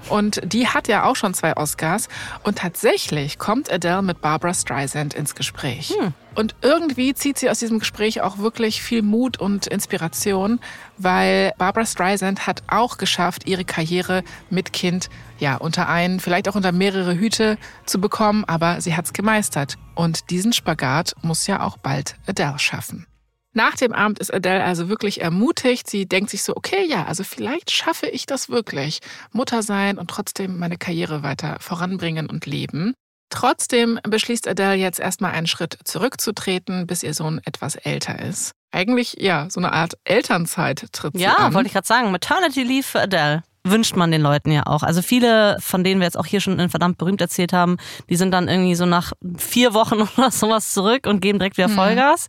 Und die hat ja auch schon zwei Oscars. Und tatsächlich kommt Adele mit Barbara Streisand ins Gespräch. Mhm. Und irgendwie zieht sie aus diesem Gespräch auch wirklich viel Mut und Inspiration, weil Barbara Streisand hat auch geschafft, ihre Karriere mit Kind ja unter einen, vielleicht auch unter mehrere Hüte zu bekommen, aber sie hat es gemeistert. Und diesen Spagat muss ja auch bald Adele schaffen. Nach dem Abend ist Adele also wirklich ermutigt. Sie denkt sich so, okay, ja, also vielleicht schaffe ich das wirklich. Mutter sein und trotzdem meine Karriere weiter voranbringen und leben. Trotzdem beschließt Adele jetzt erstmal einen Schritt zurückzutreten, bis ihr Sohn etwas älter ist. Eigentlich, ja, so eine Art Elternzeit tritt sie ja, an. Ja, wollte ich gerade sagen. Maternity Leave für Adele wünscht man den Leuten ja auch. Also viele, von denen wir jetzt auch hier schon in verdammt berühmt erzählt haben, die sind dann irgendwie so nach vier Wochen oder sowas zurück und geben direkt wieder mhm. Vollgas.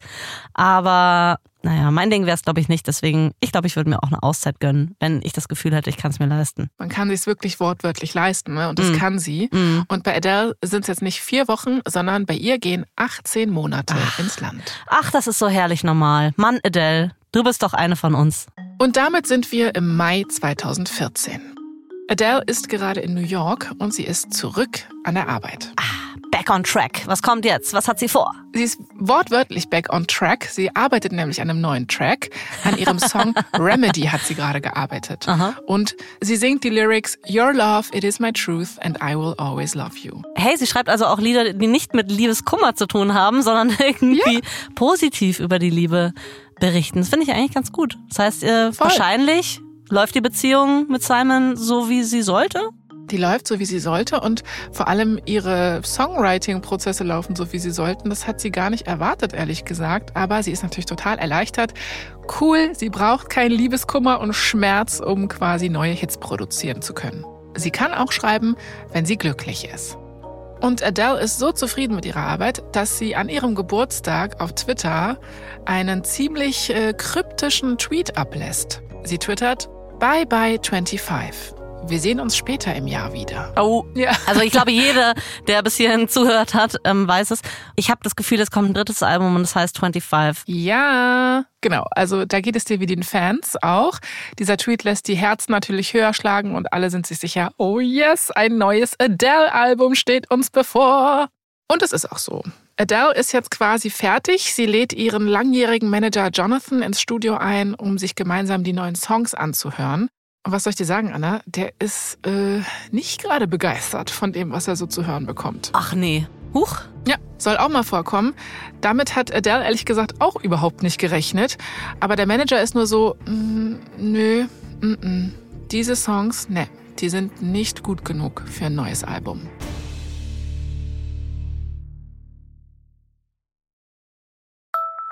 Aber naja, mein Ding wäre es, glaube ich, nicht. Deswegen, ich glaube, ich würde mir auch eine Auszeit gönnen, wenn ich das Gefühl hätte, ich kann es mir leisten. Man kann sich wirklich wortwörtlich leisten, ne? Und das mm. kann sie. Mm. Und bei Adele sind es jetzt nicht vier Wochen, sondern bei ihr gehen 18 Monate Ach. ins Land. Ach, das ist so herrlich normal. Mann, Adele, du bist doch eine von uns. Und damit sind wir im Mai 2014. Adele ist gerade in New York und sie ist zurück an der Arbeit. Ah, back on track. Was kommt jetzt? Was hat sie vor? Sie ist wortwörtlich back on track. Sie arbeitet nämlich an einem neuen Track. An ihrem Song Remedy hat sie gerade gearbeitet. Aha. Und sie singt die Lyrics Your love, it is my truth and I will always love you. Hey, sie schreibt also auch Lieder, die nicht mit Liebeskummer zu tun haben, sondern irgendwie ja. positiv über die Liebe berichten. Das finde ich eigentlich ganz gut. Das heißt, äh, wahrscheinlich Läuft die Beziehung mit Simon so, wie sie sollte? Die läuft so, wie sie sollte und vor allem ihre Songwriting-Prozesse laufen so, wie sie sollten. Das hat sie gar nicht erwartet, ehrlich gesagt. Aber sie ist natürlich total erleichtert. Cool, sie braucht keinen Liebeskummer und Schmerz, um quasi neue Hits produzieren zu können. Sie kann auch schreiben, wenn sie glücklich ist. Und Adele ist so zufrieden mit ihrer Arbeit, dass sie an ihrem Geburtstag auf Twitter einen ziemlich äh, kryptischen Tweet ablässt. Sie twittert, Bye bye 25. wir sehen uns später im Jahr wieder. Oh, ja. Also ich glaube, jeder, der bis hierhin zuhört hat, ähm, weiß es. Ich habe das Gefühl, es kommt ein drittes Album und es heißt 25. Ja, genau. Also da geht es dir wie den Fans auch. Dieser Tweet lässt die Herzen natürlich höher schlagen und alle sind sich sicher, oh yes, ein neues Adele-Album steht uns bevor. Und es ist auch so. Adele ist jetzt quasi fertig. Sie lädt ihren langjährigen Manager Jonathan ins Studio ein, um sich gemeinsam die neuen Songs anzuhören. Und was soll ich dir sagen, Anna? Der ist äh, nicht gerade begeistert von dem, was er so zu hören bekommt. Ach nee. Huch. Ja, soll auch mal vorkommen. Damit hat Adele ehrlich gesagt auch überhaupt nicht gerechnet. Aber der Manager ist nur so, mm, nö, mm, mm. diese Songs, ne, die sind nicht gut genug für ein neues Album.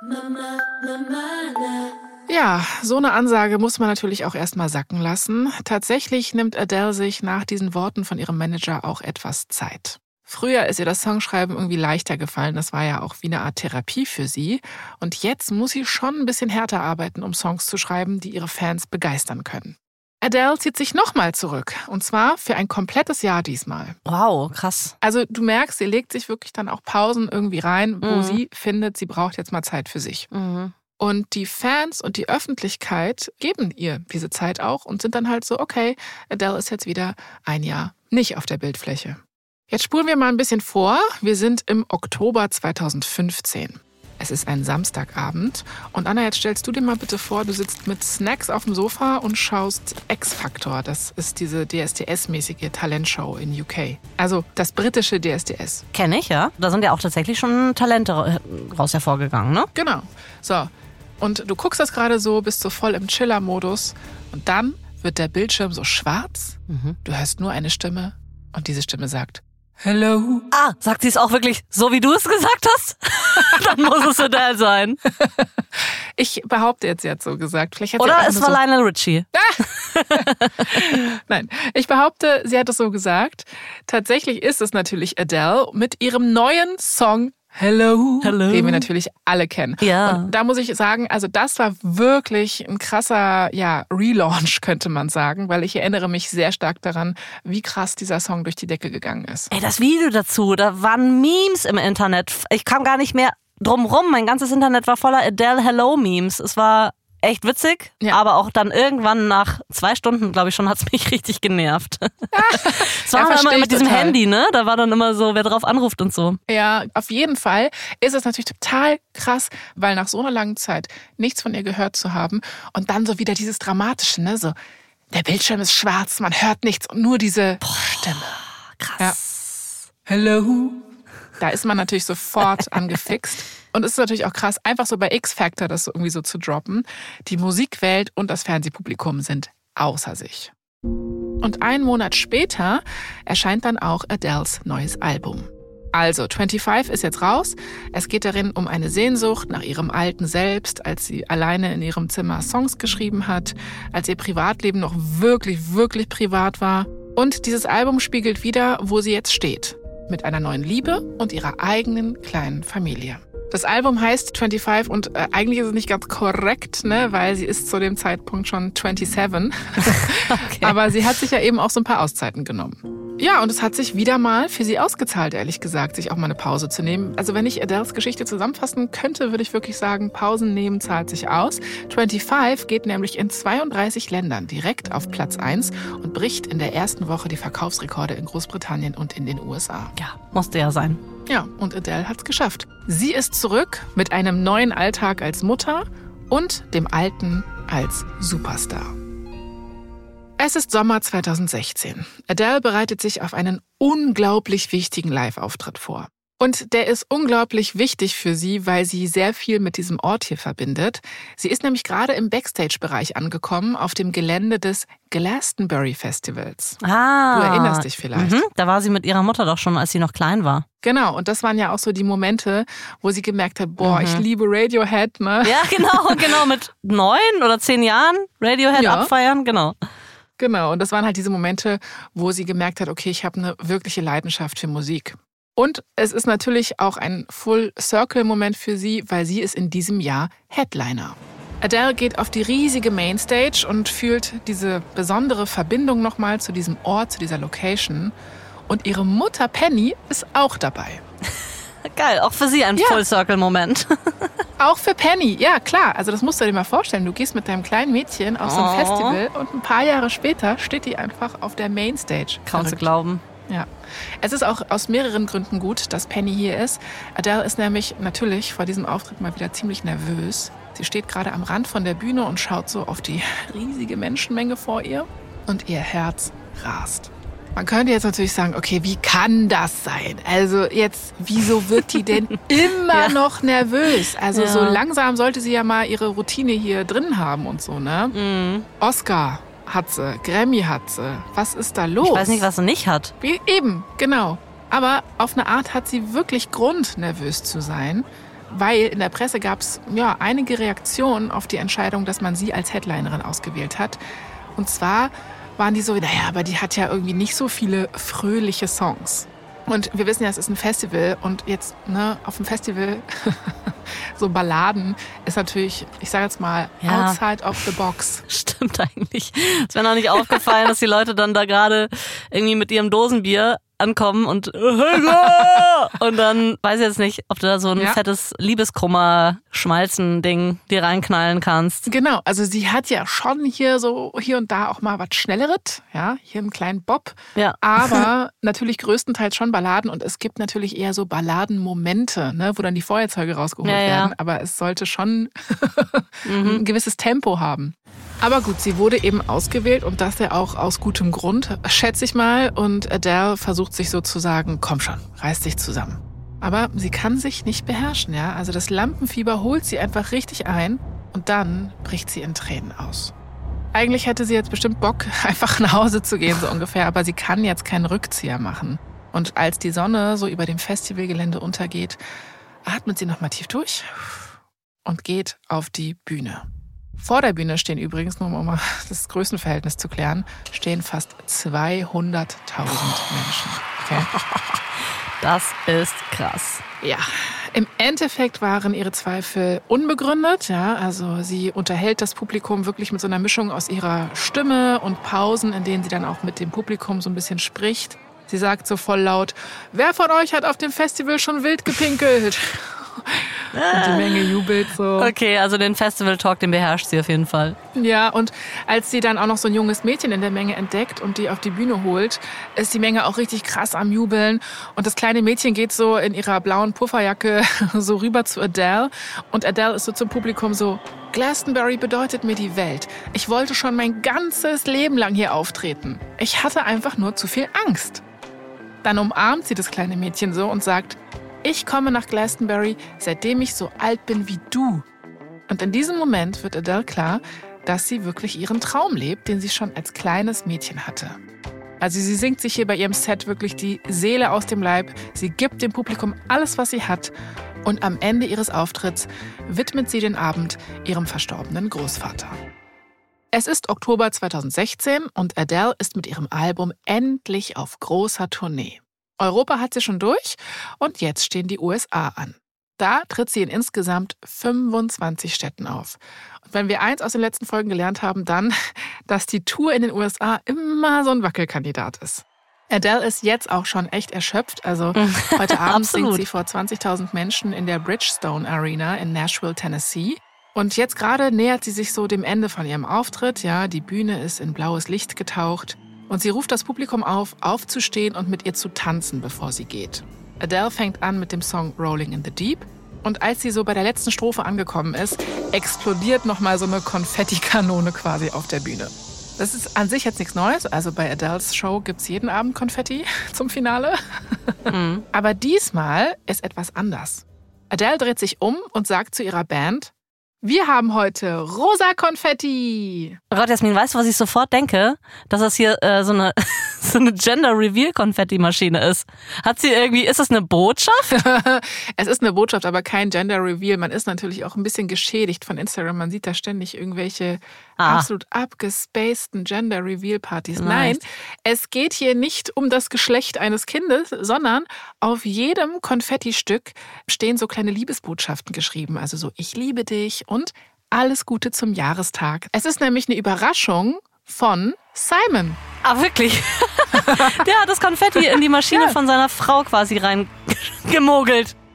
Mama, Mama, ja, so eine Ansage muss man natürlich auch erstmal sacken lassen. Tatsächlich nimmt Adele sich nach diesen Worten von ihrem Manager auch etwas Zeit. Früher ist ihr das Songschreiben irgendwie leichter gefallen. Das war ja auch wie eine Art Therapie für sie. Und jetzt muss sie schon ein bisschen härter arbeiten, um Songs zu schreiben, die ihre Fans begeistern können. Adele zieht sich nochmal zurück. Und zwar für ein komplettes Jahr diesmal. Wow, krass. Also du merkst, sie legt sich wirklich dann auch Pausen irgendwie rein, wo mhm. sie findet, sie braucht jetzt mal Zeit für sich. Mhm. Und die Fans und die Öffentlichkeit geben ihr diese Zeit auch und sind dann halt so, okay, Adele ist jetzt wieder ein Jahr nicht auf der Bildfläche. Jetzt spulen wir mal ein bisschen vor. Wir sind im Oktober 2015. Es ist ein Samstagabend. Und Anna, jetzt stellst du dir mal bitte vor, du sitzt mit Snacks auf dem Sofa und schaust X-Factor. Das ist diese DSDS-mäßige Talentshow in UK. Also das britische DSDS. Kenne ich, ja. Da sind ja auch tatsächlich schon Talente raus hervorgegangen, ne? Genau. So, und du guckst das gerade so, bist so voll im Chiller-Modus und dann wird der Bildschirm so schwarz. Mhm. Du hörst nur eine Stimme und diese Stimme sagt, Hello. Ah, sagt sie es auch wirklich so, wie du es gesagt hast? Dann muss es Adele sein. Ich behaupte jetzt, sie hat so gesagt. Vielleicht hat Oder es war so Lionel Richie. Nein, ich behaupte, sie hat es so gesagt. Tatsächlich ist es natürlich Adele mit ihrem neuen Song Hello, Hello, den wir natürlich alle kennen. Ja. Und da muss ich sagen, also das war wirklich ein krasser, ja, Relaunch könnte man sagen, weil ich erinnere mich sehr stark daran, wie krass dieser Song durch die Decke gegangen ist. Ey, das Video dazu, da waren Memes im Internet. Ich kam gar nicht mehr drumrum. Mein ganzes Internet war voller Adele Hello Memes. Es war echt witzig, ja. aber auch dann irgendwann nach zwei Stunden, glaube ich schon, hat es mich richtig genervt. Es war ja, immer mit diesem total. Handy, ne? Da war dann immer so, wer drauf anruft und so. Ja, auf jeden Fall ist es natürlich total krass, weil nach so einer langen Zeit nichts von ihr gehört zu haben und dann so wieder dieses Dramatische, ne? So, der Bildschirm ist schwarz, man hört nichts und nur diese Boah, Stimme. Krass. Ja. Hello. Da ist man natürlich sofort angefixt. Und es ist natürlich auch krass, einfach so bei X-Factor das irgendwie so zu droppen. Die Musikwelt und das Fernsehpublikum sind außer sich. Und einen Monat später erscheint dann auch Adeles neues Album. Also, 25 ist jetzt raus. Es geht darin um eine Sehnsucht nach ihrem alten Selbst, als sie alleine in ihrem Zimmer Songs geschrieben hat, als ihr Privatleben noch wirklich, wirklich privat war. Und dieses Album spiegelt wieder, wo sie jetzt steht. Mit einer neuen Liebe und ihrer eigenen kleinen Familie. Das Album heißt 25 und äh, eigentlich ist es nicht ganz korrekt, ne, weil sie ist zu dem Zeitpunkt schon 27. okay. Aber sie hat sich ja eben auch so ein paar Auszeiten genommen. Ja, und es hat sich wieder mal für sie ausgezahlt, ehrlich gesagt, sich auch mal eine Pause zu nehmen. Also wenn ich Adeles Geschichte zusammenfassen könnte, würde ich wirklich sagen, Pausen nehmen zahlt sich aus. 25 geht nämlich in 32 Ländern direkt auf Platz 1 und bricht in der ersten Woche die Verkaufsrekorde in Großbritannien und in den USA. Ja, musste ja sein. Ja, und Adele hat's geschafft. Sie ist zurück mit einem neuen Alltag als Mutter und dem alten als Superstar. Es ist Sommer 2016. Adele bereitet sich auf einen unglaublich wichtigen Live-Auftritt vor. Und der ist unglaublich wichtig für sie, weil sie sehr viel mit diesem Ort hier verbindet. Sie ist nämlich gerade im Backstage-Bereich angekommen, auf dem Gelände des Glastonbury Festivals. Ah. Du erinnerst dich vielleicht. Mhm, da war sie mit ihrer Mutter doch schon, als sie noch klein war. Genau, und das waren ja auch so die Momente, wo sie gemerkt hat, boah, mhm. ich liebe Radiohead, ne? Ja, genau, genau, mit neun oder zehn Jahren Radiohead ja. abfeiern, genau. Genau, und das waren halt diese Momente, wo sie gemerkt hat, okay, ich habe eine wirkliche Leidenschaft für Musik. Und es ist natürlich auch ein Full-Circle-Moment für sie, weil sie ist in diesem Jahr Headliner. Adele geht auf die riesige Mainstage und fühlt diese besondere Verbindung nochmal zu diesem Ort, zu dieser Location. Und ihre Mutter Penny ist auch dabei. Geil, auch für sie ein Ja. Full-Circle-Moment. Auch für Penny, ja klar. Also das musst du dir mal vorstellen. Du gehst mit deinem kleinen Mädchen auf so ein Oh. Festival und ein paar Jahre später steht die einfach auf der Mainstage. Kaum zu Verrückt. glauben. Ja. Es ist auch aus mehreren Gründen gut, dass Penny hier ist. Adele ist nämlich natürlich vor diesem Auftritt mal wieder ziemlich nervös. Sie steht gerade am Rand von der Bühne und schaut so auf die riesige Menschenmenge vor ihr und ihr Herz rast. Man könnte jetzt natürlich sagen, okay, wie kann das sein? Also jetzt, wieso wird die denn immer Ja. noch nervös? Also Ja. so langsam sollte sie ja mal ihre Routine hier drin haben und so, ne? Mhm. Oscar hat sie, Grammy hat sie. Was ist da los? Ich weiß nicht, was sie nicht hat. Wie, eben, genau. Aber auf eine Art hat sie wirklich Grund, nervös zu sein, weil in der Presse gab es ja, einige Reaktionen auf die Entscheidung, dass man sie als Headlinerin ausgewählt hat. Und zwar waren die so, naja, aber die hat ja irgendwie nicht so viele fröhliche Songs. Und wir wissen ja, es ist ein Festival und jetzt ne, auf dem Festival so Balladen ist natürlich, ich sage jetzt mal, Ja. outside of the box. Stimmt eigentlich. Es wäre noch nicht aufgefallen, dass die Leute dann da gerade irgendwie mit ihrem Dosenbier ankommen und Helga! und dann weiß ich jetzt nicht, ob du da so ein Ja. fettes Liebeskummer-Schmalzen-Ding dir reinknallen kannst. Genau, also sie hat ja schon hier so hier und da auch mal was Schnelleres, ja, hier einen kleinen Bob, Ja. aber natürlich größtenteils schon Balladen und es gibt natürlich eher so Balladenmomente, ne, wo dann die Feuerzeuge rausgeholt Ja, werden, aber es sollte schon Mhm. ein gewisses Tempo haben. Aber gut, sie wurde eben ausgewählt und das ja auch aus gutem Grund, schätze ich mal. Und Adele versucht sich sozusagen, komm schon, reiß dich zusammen. Aber sie kann sich nicht beherrschen, ja. Also das Lampenfieber holt sie einfach richtig ein und dann bricht sie in Tränen aus. Eigentlich hätte sie jetzt bestimmt Bock, einfach nach Hause zu gehen, so ungefähr, aber sie kann jetzt keinen Rückzieher machen. Und als die Sonne so über dem Festivalgelände untergeht, atmet sie nochmal tief durch und geht auf die Bühne. Vor der Bühne stehen übrigens, nur um mal das Größenverhältnis zu klären, stehen fast 200.000 Menschen. Okay? Das ist krass. Ja, im Endeffekt waren ihre Zweifel unbegründet. Ja, also sie unterhält das Publikum wirklich mit so einer Mischung aus ihrer Stimme und Pausen, in denen sie dann auch mit dem Publikum so ein bisschen spricht. Sie sagt so voll laut: Wer von euch hat auf dem Festival schon wild gepinkelt? Und die Menge jubelt so. Okay, also den Festival-Talk, den beherrscht sie auf jeden Fall. Ja, und als sie dann auch noch so ein junges Mädchen in der Menge entdeckt und die auf die Bühne holt, ist die Menge auch richtig krass am Jubeln. Und das kleine Mädchen geht so in ihrer blauen Pufferjacke so rüber zu Adele. Und Adele ist so zum Publikum so, Glastonbury bedeutet mir die Welt. Ich wollte schon mein ganzes Leben lang hier auftreten. Ich hatte einfach nur zu viel Angst. Dann umarmt sie das kleine Mädchen so und sagt, ich komme nach Glastonbury, seitdem ich so alt bin wie du. Und in diesem Moment wird Adele klar, dass sie wirklich ihren Traum lebt, den sie schon als kleines Mädchen hatte. Also sie singt sich hier bei ihrem Set wirklich die Seele aus dem Leib, sie gibt dem Publikum alles, was sie hat und am Ende ihres Auftritts widmet sie den Abend ihrem verstorbenen Großvater. Es ist Oktober 2016 und Adele ist mit ihrem Album endlich auf großer Tournee. Europa hat sie schon durch und jetzt stehen die USA an. Da tritt sie in insgesamt 25 Städten auf. Und wenn wir eins aus den letzten Folgen gelernt haben, dann, dass die Tour in den USA immer so ein Wackelkandidat ist. Adele ist jetzt auch schon echt erschöpft. Also heute Abend singt sie vor 20.000 Menschen in der Bridgestone Arena in Nashville, Tennessee. Und jetzt gerade nähert sie sich so dem Ende von ihrem Auftritt. Ja, die Bühne ist in blaues Licht getaucht. Und sie ruft das Publikum auf, aufzustehen und mit ihr zu tanzen, bevor sie geht. Adele fängt an mit dem Song Rolling in the Deep. Und als sie so bei der letzten Strophe angekommen ist, explodiert nochmal so eine Konfettikanone quasi auf der Bühne. Das ist an sich jetzt nichts Neues. Also bei Adeles Show gibt's jeden Abend Konfetti zum Finale. Mhm. Aber diesmal ist etwas anders. Adele dreht sich um und sagt zu ihrer Band, wir haben heute rosa Konfetti. Oh Gott, Jasmin, weißt du, was ich sofort denke? Dass das hier äh, so eine, so eine Gender-Reveal-Konfetti-Maschine ist. Hat sie irgendwie, ist das eine Botschaft? es ist eine Botschaft, aber kein Gender Reveal. Man ist natürlich auch ein bisschen geschädigt von Instagram. Man sieht da ständig irgendwelche Ah. absolut abgespaceden Gender Reveal Partys. Nein, es geht hier nicht um das Geschlecht eines Kindes, sondern auf jedem Konfettistück stehen so kleine Liebesbotschaften geschrieben. Also so, ich liebe dich und alles Gute zum Jahrestag. Es ist nämlich eine Überraschung von Simon. Ah, wirklich? Der hat das Konfetti in die Maschine ja. von seiner Frau quasi reingemogelt.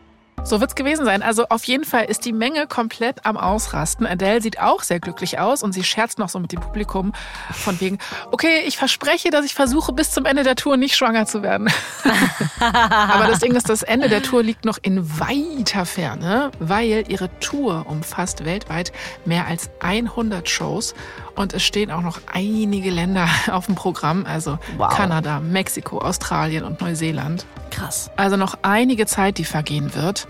So wird's gewesen sein. Also auf jeden Fall ist die Menge komplett am Ausrasten. Adele sieht auch sehr glücklich aus und sie scherzt noch so mit dem Publikum von wegen, okay, ich verspreche, dass ich versuche, bis zum Ende der Tour nicht schwanger zu werden. Aber das Ding ist, das Ende der Tour liegt noch in weiter Ferne, weil ihre Tour umfasst weltweit mehr als 100 Shows und es stehen auch noch einige Länder auf dem Programm, also wow. Kanada, Mexiko, Australien und Neuseeland. Krass. Also noch einige Zeit, die vergehen wird.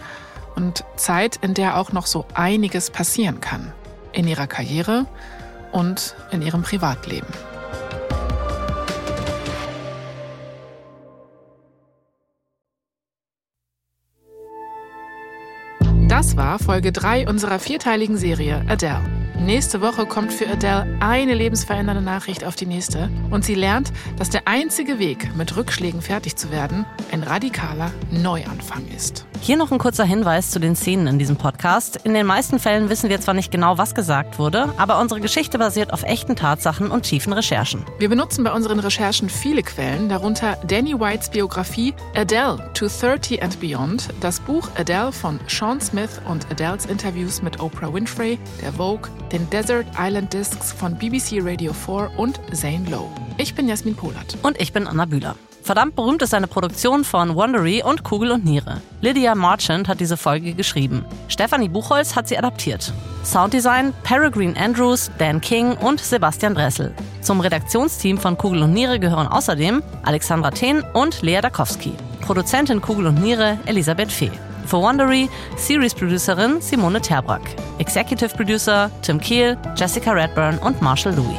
Und Zeit, in der auch noch so einiges passieren kann. In ihrer Karriere und in ihrem Privatleben. Das war Folge 3 unserer vierteiligen Serie Adele. Nächste Woche kommt für Adele eine lebensverändernde Nachricht auf die nächste und sie lernt, dass der einzige Weg, mit Rückschlägen fertig zu werden, ein radikaler Neuanfang ist. Hier noch ein kurzer Hinweis zu den Szenen in diesem Podcast. In den meisten Fällen wissen wir zwar nicht genau, was gesagt wurde, aber unsere Geschichte basiert auf echten Tatsachen und tiefen Recherchen. Wir benutzen bei unseren Recherchen viele Quellen, darunter Danny Whites Biografie Adele to 30 and Beyond, das Buch Adele von Sean Smith und Adeles Interviews mit Oprah Winfrey, der Vogue, den Desert Island Discs von BBC Radio 4 und Zane Lowe. Ich bin Jasmin Polat. Und ich bin Anna Bühler. Verdammt berühmt ist eine Produktion von Wondery und Kugel und Niere. Lydia Marchant hat diese Folge geschrieben. Stefanie Buchholz hat sie adaptiert. Sounddesign Peregrine Andrews, Dan King und Sebastian Dressel. Zum Redaktionsteam von Kugel und Niere gehören außerdem Alexandra Thehn und Lea Dakowski. Produzentin Kugel und Niere Elisabeth Fee. Für Wondery Series-Producerin Simone Terbrack. Executive Producer Tim Kehl, Jessica Redburn und Marshall Louis.